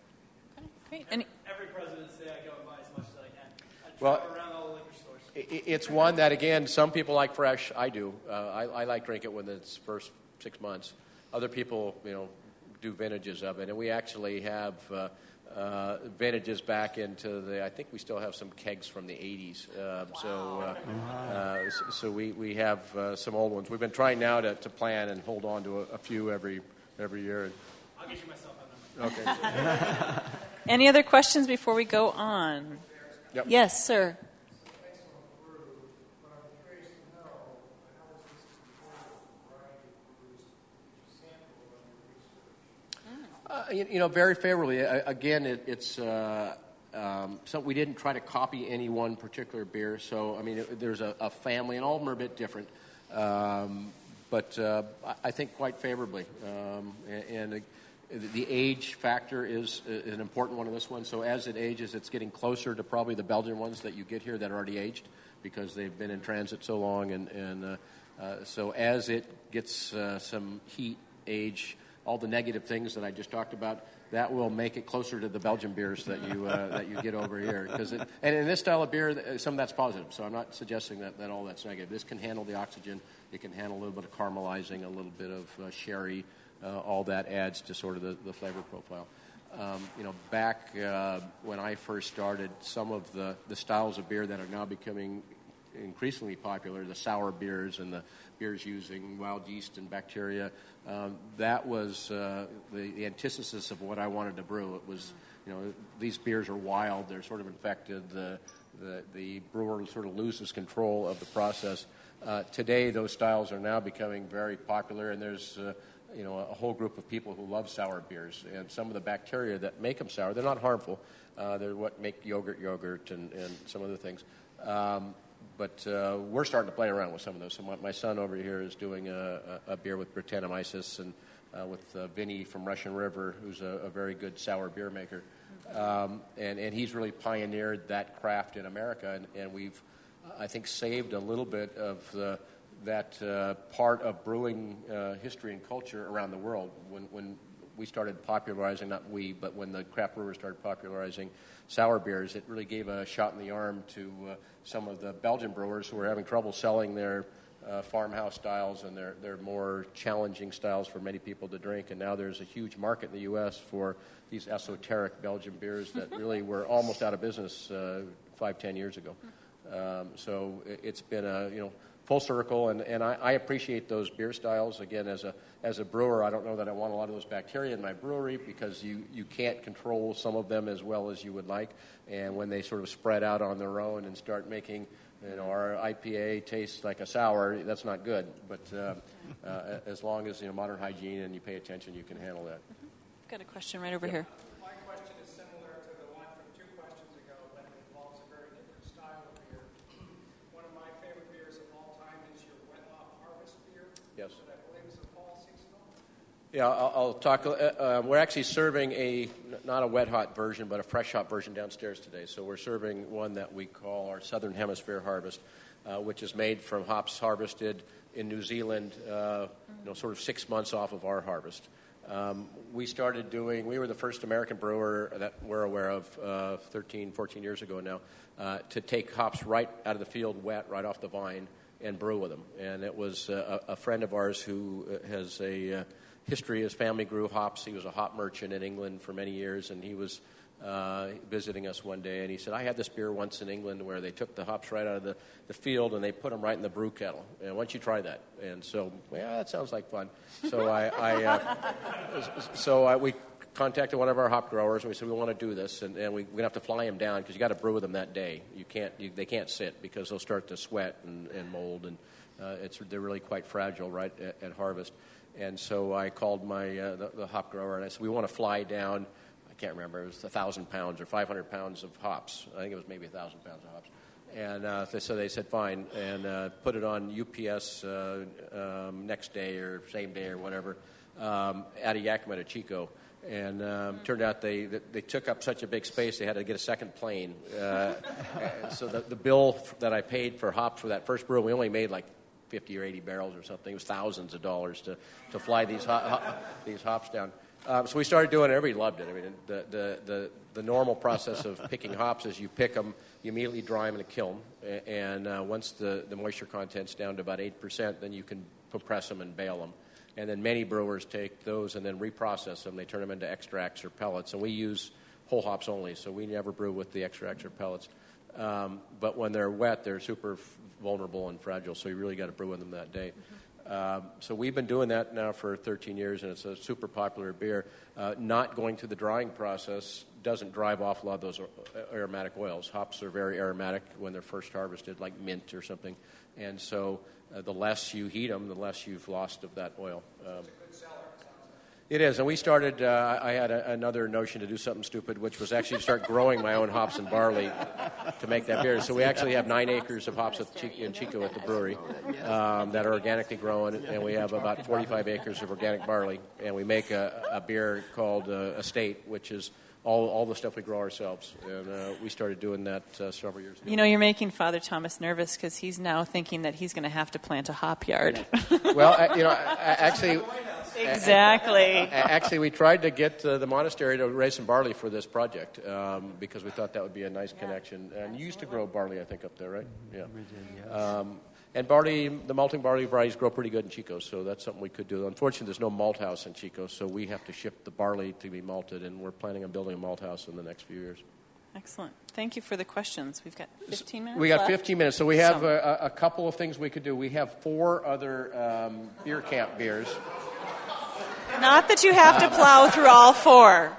Okay, great. Any, every President's Day, I go and buy as much as I can. I well, around all the liquor stores. It's one that again, some people like fresh. I do. Uh, I, I like drink it when it's first six months. Other people, you know, do vintages of it, and we actually have. Uh, uh, vintages back into the. I think we still have some kegs from the 80s. Um, so, uh, uh, so we, we have uh, some old ones. We've been trying now to, to plan and hold on to a, a few every every year. I'll get you myself on Okay. Any other questions before we go on? Yep. Yes, sir. Uh, you, you, know, very favorably. Uh, again, it, it's uh, um, so we didn't try to copy any one particular beer. So I mean, it, there's a, a, family, and all of them are a bit different. Um, but uh, I think quite favorably, um, and, and the age factor is an important one in this one. So as it ages, it's getting closer to probably the Belgian ones that you get here that are already aged because they've been in transit so long. And, and uh, uh, so as it gets uh, some heat, age, all the negative things that I just talked about, that will make it closer to the Belgian beers that you uh, that you get over here. Because and in this style of beer, uh, some of that's positive. So I'm not suggesting that, that all that's negative. This can handle the oxygen. It can handle a little bit of caramelizing, a little bit of uh, sherry. Uh, all that adds to sort of the, the flavor profile. Um, you know, back uh, when I first started, some of the, the styles of beer that are now becoming increasingly popular, the sour beers and the beers using wild yeast and bacteria. Um, that was uh, the, the, antithesis of what I wanted to brew. It was, you know, these beers are wild, they're sort of infected, the, the, the brewer sort of loses control of the process. Uh, today, those styles are now becoming very popular, and there's uh, you know a whole group of people who love sour beers, and some of the bacteria that make them sour, they're not harmful. Uh, they're what make yogurt yogurt and, and some other things. Um, but uh, we're starting to play around with some of those. So my, my son over here is doing a, a, a beer with Brettanomyces and uh, with uh, Vinny from Russian River, who's a, a very good sour beer maker. Um, and, and he's really pioneered that craft in America, and, and we've, I think, saved a little bit of the, that uh, part of brewing uh, history and culture around the world. When, when we started popularizing, not we, but when the craft brewers started popularizing sour beers, it really gave a shot in the arm to uh, some of the Belgian brewers who were having trouble selling their uh, farmhouse styles and their, their more challenging styles for many people to drink. And now there's a huge market in the U.S. for these esoteric Belgian beers that really were almost out of business uh, five, ten years ago. Um, so it, it's been a, you know, full circle, and, and I, I, appreciate those beer styles. Again, as a, as a brewer, I don't know that I want a lot of those bacteria in my brewery because you, you can't control some of them as well as you would like. And when they sort of spread out on their own and start making you know, our IPA tastes like a sour, that's not good. But uh, uh, as long as you know modern hygiene and you pay attention, you can handle that. Got a question right over here. Yeah, I'll, I'll talk. Uh, uh, we're actually serving a not a wet hop version, but a fresh hop version downstairs today. So we're serving one that we call our Southern Hemisphere Harvest, uh, which is made from hops harvested in New Zealand, uh, you know, sort of six months off of our harvest. Um, we started doing, we were the first American brewer that we're aware of uh, 13, 14 years ago now, uh, to take hops right out of the field wet, right off the vine, and brew with them. And it was a, a friend of ours who has a history, his family grew hops. He was a hop merchant in England for many years, and he was uh, visiting us one day, and he said, I had this beer once in England where they took the hops right out of the, the field and they put them right in the brew kettle. And why don't you try that? And so, yeah, that sounds like fun. So I, I uh, so I, we contacted one of our hop growers and we said we want to do this, and, and we, we're gonna have to fly them down because you got to brew with them that day. You can't, you, they can't sit because they'll start to sweat and, and mold, and uh, it's they're really quite fragile right at, at harvest. And so I called my uh, the, the hop grower and I said we want to fly down I can't remember, it was a 1,000 pounds or 500 pounds of hops. I think it was maybe a 1,000 pounds of hops. And uh, so they said, fine, and uh, put it on UPS uh, um, next day or same day or whatever um, out of Yakima to Chico. And um, turned out they, they took up such a big space, they had to get a second plane. Uh, so the, the bill that I paid for hops for that first brew, we only made like 50 or 80 barrels or something. It was thousands of dollars to, to fly these, ho- ho- these hops down. Um, so we started doing it. Everybody loved it. I mean, the, the, the, the normal process of picking hops is you pick them, you immediately dry them in a kiln, and uh, once the, the moisture content's down to about 8%, then you can compress them and bale them. And then many brewers take those and then reprocess them. They turn them into extracts or pellets. And we use whole hops only, so we never brew with the extracts or pellets. Um, but when they're wet, they're super vulnerable and fragile, so you really got to brew with them that day. Mm-hmm. Um, so we've been doing that now for 13 years, and it's a super popular beer. Uh, not going through the drying process doesn't drive off a lot of those aromatic oils. Hops are very aromatic when they're first harvested, like mint or something. And so uh, the less you heat them, the less you've lost of that oil. Um, it is, and we started. Uh, I had a, another notion to do something stupid, which was actually to start growing my own hops and barley to make that beer. So we actually have nine acres of hops in Chico at the brewery um, that are organically grown, and we have about 45 acres of organic barley, and we make a, a beer called uh, Estate, which is all, all the stuff we grow ourselves. And uh, we started doing that uh, several years ago. You know, you're making Father Thomas nervous because he's now thinking that he's going to have to plant a hop yard. well, I, you know, I, actually, Exactly. Actually, we tried to get uh, the monastery to raise some barley for this project um, because we thought that would be a nice connection. And you used to grow barley, I think, up there, right? Yeah. We did, yes. Um, and barley, the malting barley varieties grow pretty good in Chico, so that's something we could do. Unfortunately, there's no malt house in Chico, so we have to ship the barley to be malted, and we're planning on building a malt house in the next few years. Excellent. Thank you for the questions. We've got 15 minutes. We got left. 15 minutes, so we have so. a, a, couple of things we could do. We have four other um, beer camp beers. Not that you have to plow through all four.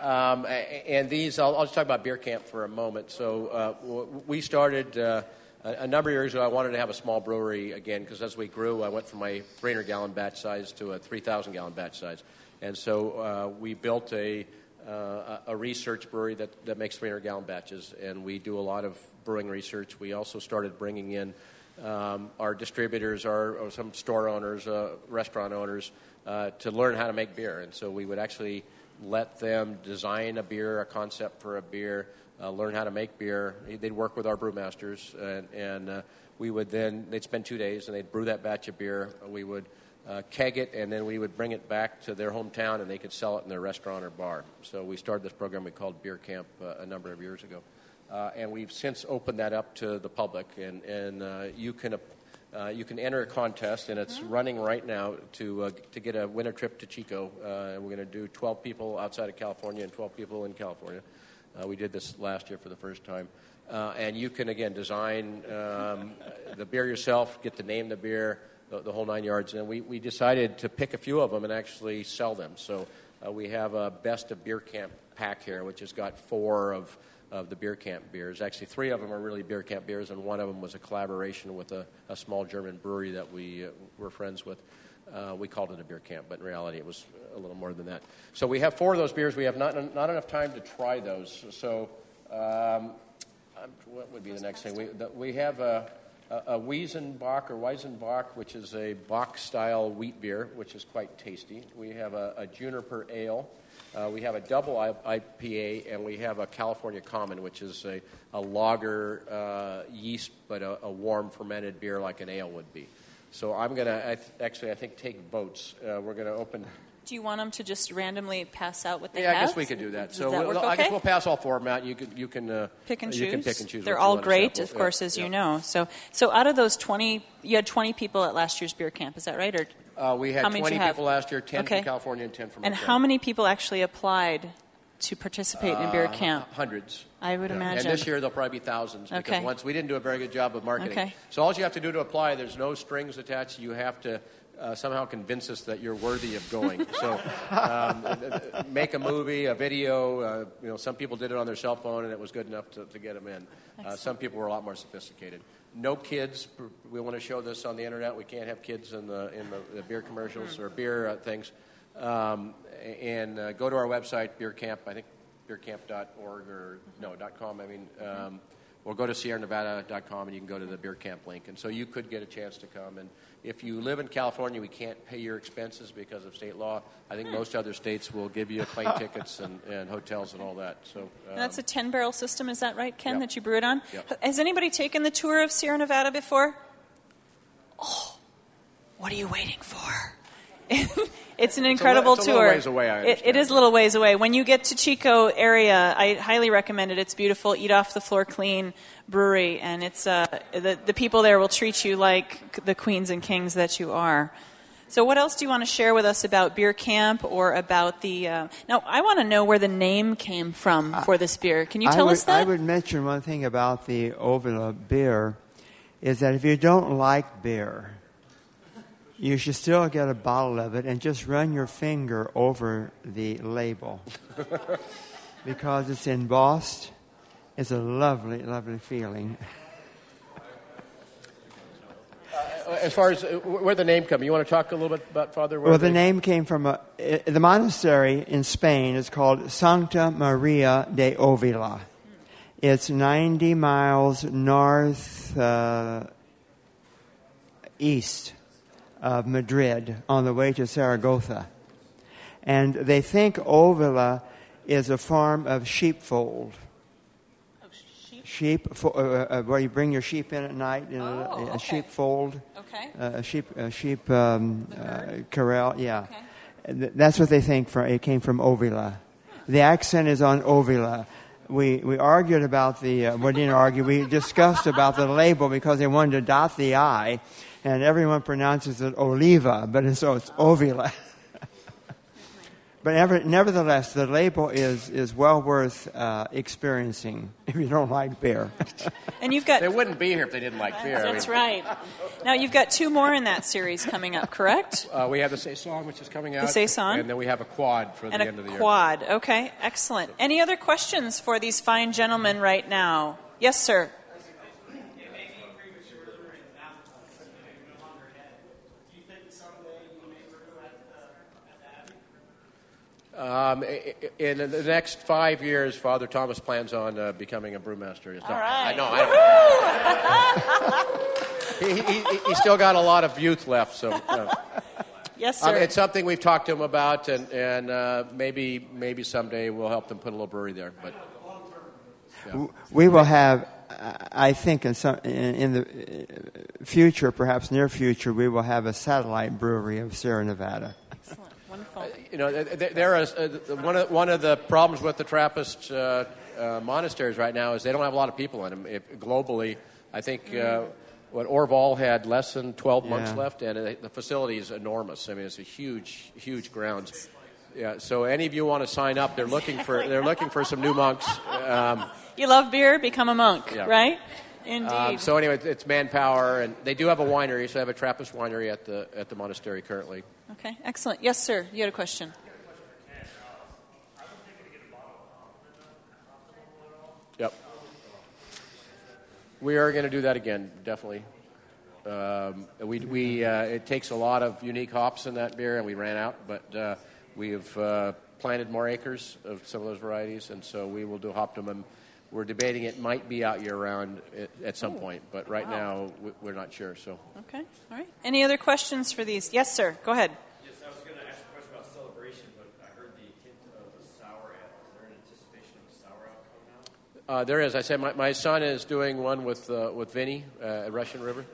Um, and these, I'll, I'll, just talk about beer camp for a moment. So uh, we started uh, a, number of years ago. I wanted to have a small brewery again because as we grew, I went from my 300 gallon batch size to a 3,000 gallon batch size, and so uh, we built a uh, a research brewery that, that makes 300 gallon batches, and we do a lot of brewing research. We also started bringing in um, our distributors, our, some store owners, uh, restaurant owners, uh, to learn how to make beer. And so we would actually let them design a beer, a concept for a beer, uh, learn how to make beer. They'd work with our brewmasters, and, and uh, we would then, they'd spend two days and they'd brew that batch of beer. We would uh, keg it, and then we would bring it back to their hometown and they could sell it in their restaurant or bar. So we started this program we called Beer Camp uh, a number of years ago. Uh, and we've since opened that up to the public, and, and uh, you can you can enter a contest, and it's running right now to to get a winter trip to Chico. We're going to do 12 people outside of California and 12 people in California. Uh, we did this last year for the first time, uh, and you can again design um, the beer yourself, get to name the beer, the, the, whole nine yards. And we, we decided to pick a few of them and actually sell them. So uh, we have a best of beer camp pack here, which has got four of of the beer camp beers. Actually, three of them are really beer camp beers, and one of them was a collaboration with a, a small German brewery that we uh, were friends with. Uh, we called it a beer camp, but in reality, it was a little more than that. So we have four of those beers. We have not, not enough time to try those. So, um, what would be the next thing? We, the, we have a, a, a or Weizenbock, which is a bock style wheat beer, which is quite tasty. We have a, a Juniper Ale. Uh, we have a double IPA, and we have a California Common, which is a, a lager uh, yeast, but a, a, warm fermented beer like an ale would be. So I'm going to actually, I think, take votes. Uh, we're going to open Do you want them to just randomly pass out what they Yeah, I guess we could do that. Does So that we'll- work I guess we'll pass all four of them out. You can you can uh, pick and choose. You can pick and choose. They're all great, of course, Yeah, as yeah. you know. So, so out of those twenty, you had twenty people at last year's beer camp. Is that right? Or Uh, we had How many 20 you have? people last year, 10 Okay. from California and 10 from and how many people actually applied to participate in beer Uh, camp? Hundreds. I would Yeah. imagine. And this year there'll probably be thousands because Okay. once we didn't do a very good job of marketing. Okay. So all you have to do to apply, there's no strings attached. You have to uh, somehow convince us that you're worthy of going. so um, make a movie, a video. Uh, you know, some people did it on their cell phone and it was good enough to, to get them in. Uh, some people were a lot more sophisticated. No kids. We want to show this on the internet. We can't have kids in the in the, the beer commercials or beer uh, things. Um, and uh, go to our website, Beer Camp. I think beercamp.org or no .com. I mean, um, or go to SierraNevada.com and you can go to the beer camp link. And so you could get a chance to come. And if you live in California, we can't pay your expenses because of state law. I think most other states will give you plane tickets and, and hotels and all that. So um, that's a 10 barrel system, is that right, Ken, Yep. that you brew it on? Yep. Has anybody taken the tour of Sierra Nevada before? Oh, what are you waiting for? it's an incredible it's a little tour. ways away, I It- it understand. is a little ways away. When you get to Chico area, I highly recommend it. It's beautiful. Eat off the floor clean brewery, and it's uh, the the people there will treat you like the queens and kings that you are. So, what else do you want to share with us about beer camp or about the? Uh, now, I want to know where the name came from for this beer. Can you tell would, us that? I would mention one thing about the Ovila beer is that if you don't like beer, you should still get a bottle of it and just run your finger over the label because it's embossed. It's a lovely, lovely feeling. as far as uh, where the name come, you want to talk a little bit about Father? Well, the name came from a, i the monastery in Spain is called Santa Maria de Ovila. It's 90 miles north uh, east of Madrid on the way to Zaragoza. And they think Ovila is a farm of sheepfold. Sheep, fo- uh, uh, where you bring your sheep in at night in a, Oh, a okay. sheepfold okay. uh, a sheep a sheep um, uh, corral. Yeah, Okay. Th- that's what they think. From it came from Ovila. The accent is on Ovila. We we argued about the. Uh, we didn't argue. We discussed about the label because they wanted to dot the i, and everyone pronounces it Oliva, but it's, so it's Ovila. But ever, nevertheless, the label is, is well worth uh, experiencing if you don't like beer. And you've got They wouldn't be here if they didn't like beer. I That's mean, right. Now you've got two more in that series coming up, correct? Uh, we have the saison, which is coming out. saison? And then we have a quad for And the end of a the year. A quad. Okay, excellent. Any other questions for these fine gentlemen right now? Yes, sir. It may be premature and not no longer ahead. Do you think someday you may brew at the, at the Abbey? Um, i- i- in the next five years, Father Thomas plans on uh, becoming a brewmaster. All right. I know. I know. he, he, he- he's still got a lot of youth left, so. Uh, Yes, sir. mean, it's something we've talked to him about, and, and uh, maybe maybe someday we'll help them put a little brewery there. But We will have, I think, in, some, in, in the uh, future, perhaps near future, we will have a satellite brewery of Sierra Nevada. Excellent. You know, th- th- there is uh, one of one of the problems with the Trappist uh, uh, monasteries right now is they don't have a lot of people in them. If, globally, I think uh, what Orval had less than 12 months left, and uh, the facility is enormous. I mean, it's a huge, huge grounds. Yeah. So any of you want to sign up? They're looking for they're looking for some new monks. Um, You love beer, become a monk, Yeah. right? Indeed. um, so anyway, it's- it's manpower, and they do have a winery. So they have a Trappist winery at the at the monastery currently. okay, excellent. Yes, sir. You had a question. Yep. We are going to do that again, definitely. Um, we, we, uh, it takes a lot of unique hops in that beer, and we ran out, but uh, we have uh, planted more acres of some of those varieties, and so we will do Hoptimum. We're debating it might be out year round at, at some point, but right now we, we're not sure. So Okay, all right. Any other questions for these? Yes, sir. Go ahead. Yes, I was going to ask a question about celebration, but I heard the hint of a sour ale. Is there an anticipation of a sour ale coming out? uh, there is. I said my, my son is doing one with uh, with Vinny uh, at Russian River.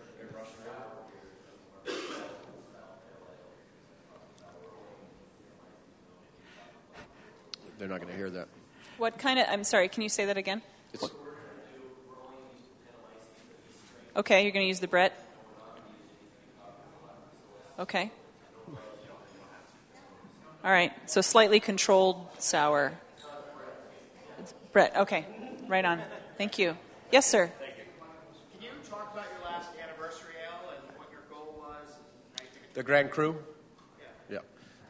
they're not going to hear that. What kind of? I'm sorry. Can you say that again? It's, Okay, you're going to use the Brett. Okay. All right. So slightly controlled sour. It's Brett. Okay. Right on. Thank you. Yes, sir. Can you talk about your last anniversary ale and what your goal was? and how you think it- The Grand Cru?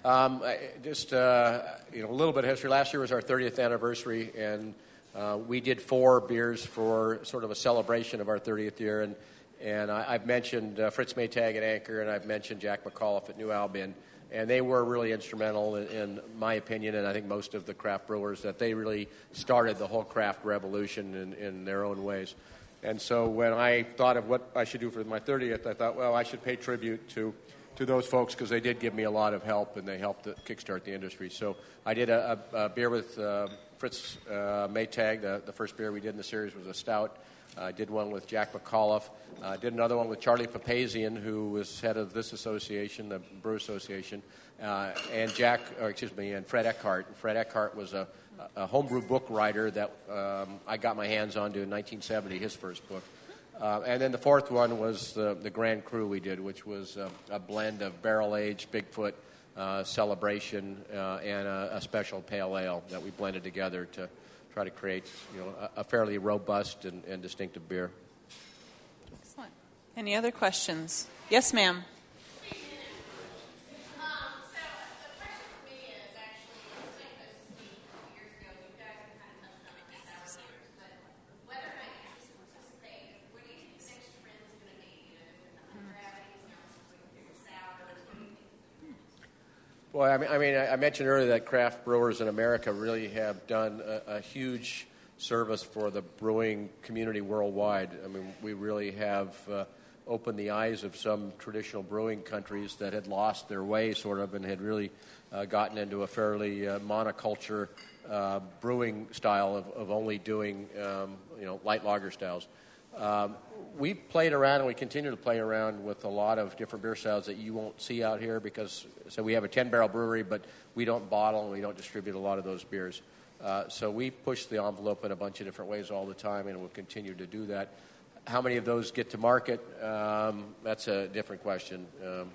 Um, just, uh, you know, a little bit of history. Last year was our 30th anniversary, and uh, we did four beers for sort of a celebration of our 30th year. And, and I, I've mentioned uh, Fritz Maytag at Anchor, and I've mentioned Jack McAuliffe at New Albion. And they were really instrumental, in, in my opinion, and I think most of the craft brewers, that they really started the whole craft revolution in, in their own ways. And so when I thought of what I should do for my 30th, I thought, well, I should pay tribute to, to those folks because they did give me a lot of help and they helped kickstart the industry. So I did a, a, a beer with uh, Fritz uh, Maytag. The, the first beer we did in the series was a stout. I did one with Jack McAuliffe. I did another one with Charlie Papazian, who was head of this association, the Brew Association, uh, and Jack, or excuse me, and Fred Eckhardt. And Fred Eckhardt was a, a homebrew book writer that um, I got my hands on to in 1970, his first book. Uh, and then the fourth one was the, the Grand Cru we did, which was uh, a blend of barrel aged Bigfoot uh, celebration uh, and a, a special pale ale that we blended together to try to create you know, a, a fairly robust and, and distinctive beer. Excellent. Any other questions? Yes, ma'am. Um, so the question for me is actually, it's like this a few years ago, you guys have kind of touched on it in sour beers, but whether or not you just participate, what do you think the next trend is going to be? You know, with the high gravities, now with sours, what do you think? Well, I mean, I, mean, I mentioned earlier that craft brewers in America really have done a, a huge service for the brewing community worldwide. I mean, we really have uh, opened the eyes of some traditional brewing countries that had lost their way, sort of, and had really uh, gotten into a fairly uh, monoculture uh, brewing style of, of only doing, um, you know, light lager styles. Um, we've played around and we continue to play around with a lot of different beer styles that you won't see out here because so we have a 10 barrel brewery but we don't bottle and we don't distribute a lot of those beers. Uh, so we push the envelope in a bunch of different ways all the time and we'll continue to do that. How many of those get to market? Um, that's a different question. Um,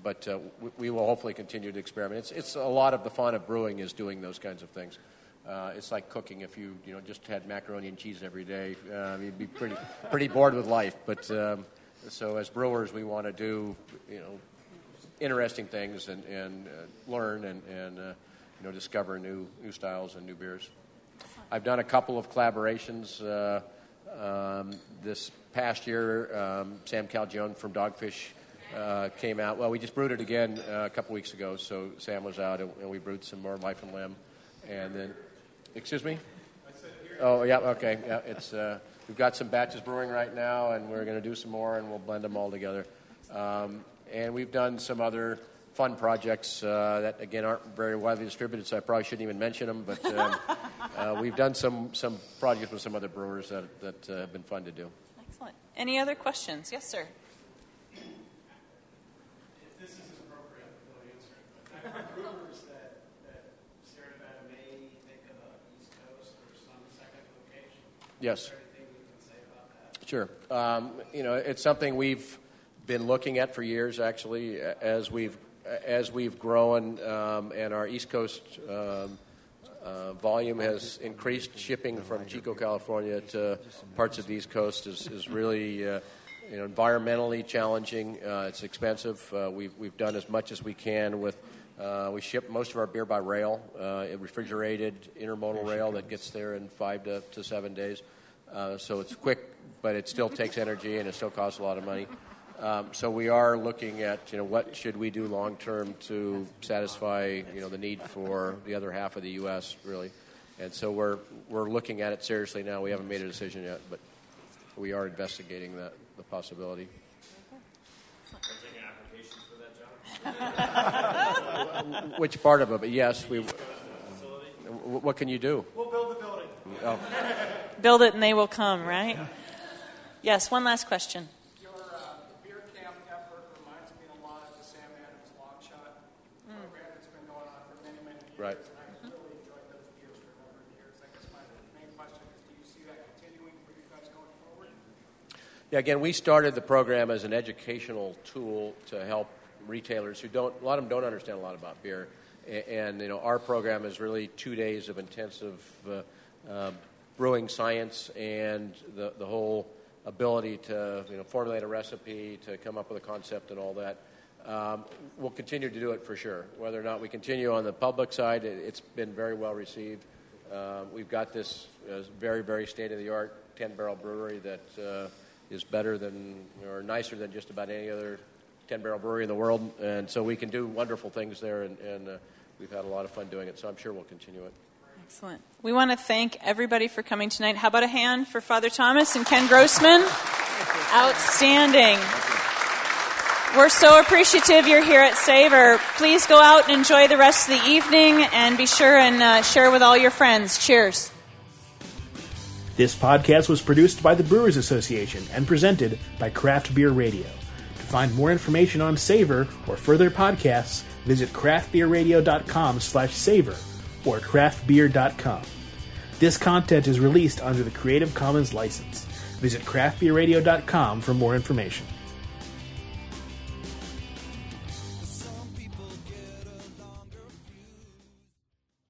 but uh, we, we will hopefully continue to experiment. It's, it's a lot of the fun of brewing is doing those kinds of things uh, it's like cooking. If you you know just had macaroni and cheese every day, uh, you'd be pretty pretty bored with life. But um, so as brewers, we want to do you know interesting things and, and uh, learn and, and uh, you know discover new new styles and new beers. I've done a couple of collaborations. Uh, um, this past year, um, Sam Calagione from Dogfish uh, came out. Well, we just brewed it again a couple weeks ago. So Sam was out, and, and we brewed some more Life and Limb. And then, excuse me. Oh yeah, okay. Yeah, it's uh, we've got some batches brewing right now, and we're going to do some more, and we'll blend them all together. Um, and we've done some other fun projects uh, that again aren't very widely distributed, so I probably shouldn't even mention them. But um, uh, we've done some some projects with some other brewers that that uh, have been fun to do. Excellent. Any other questions? Yes, sir. If this is appropriate, we'll answer it. But there are brewers that, that Sierra Nevada may think of a East Coast or some second location. Yes. Is there anything you can say about that? Sure. Um, you know, it's something we've been looking at for years, actually, as we've as we've grown um, and our East Coast um, uh, volume has increased. Shipping from Chico, California, to parts of the East Coast is is really uh, you know environmentally challenging. Uh, it's expensive. Uh, we've we've done as much as we can with. Uh, we ship most of our beer by rail, uh, refrigerated intermodal rail that gets there in five to, to seven days. Uh, so it's quick, but it still takes energy and it still costs a lot of money. Um, so we are looking at you know what should we do long term to satisfy you know the need for the other half of the U.S. really, and so we're we're looking at it seriously now. We haven't made a decision yet, but we are investigating that the possibility. Which part of it? But yes, we. What can you do? We'll build the building. Oh. Build it and they will come, right? Yes, one last question. Uh, beer camp effort reminds me a lot of the Sam Adams Shot mm. program that's been going on for many, many years. Right. And I really Yeah, again, we started the program as an educational tool to help retailers who don't, a lot of them don't understand a lot about beer. A- And, you know, our program is really two days of intensive uh, uh, brewing science and the, the whole ability to, you know, formulate a recipe, to come up with a concept and all that. Um, we'll continue to do it for sure. Whether or not we continue on the public side, it, it's been very well received. Uh, we've got this uh, very, very state of the art 10 barrel brewery that uh, is better than or nicer than just about any other 10 barrel brewery in the world. And so we can do wonderful things there, and, and uh, we've had a lot of fun doing it. So I'm sure we'll continue it. Excellent. We want to thank everybody for coming tonight. How about a hand for Father Thomas and Ken Grossman? Outstanding. We're so appreciative you're here at Savor. Please go out and enjoy the rest of the evening and be sure and uh, share with all your friends. Cheers. This podcast was produced by the Brewers Association and presented by Craft Beer Radio. Find more information on Savor or further podcasts, visit craftbeerradio.com slash savor or craftbeer.com. This content is released under the Creative Commons license. Visit craftbeerradio.com for more information.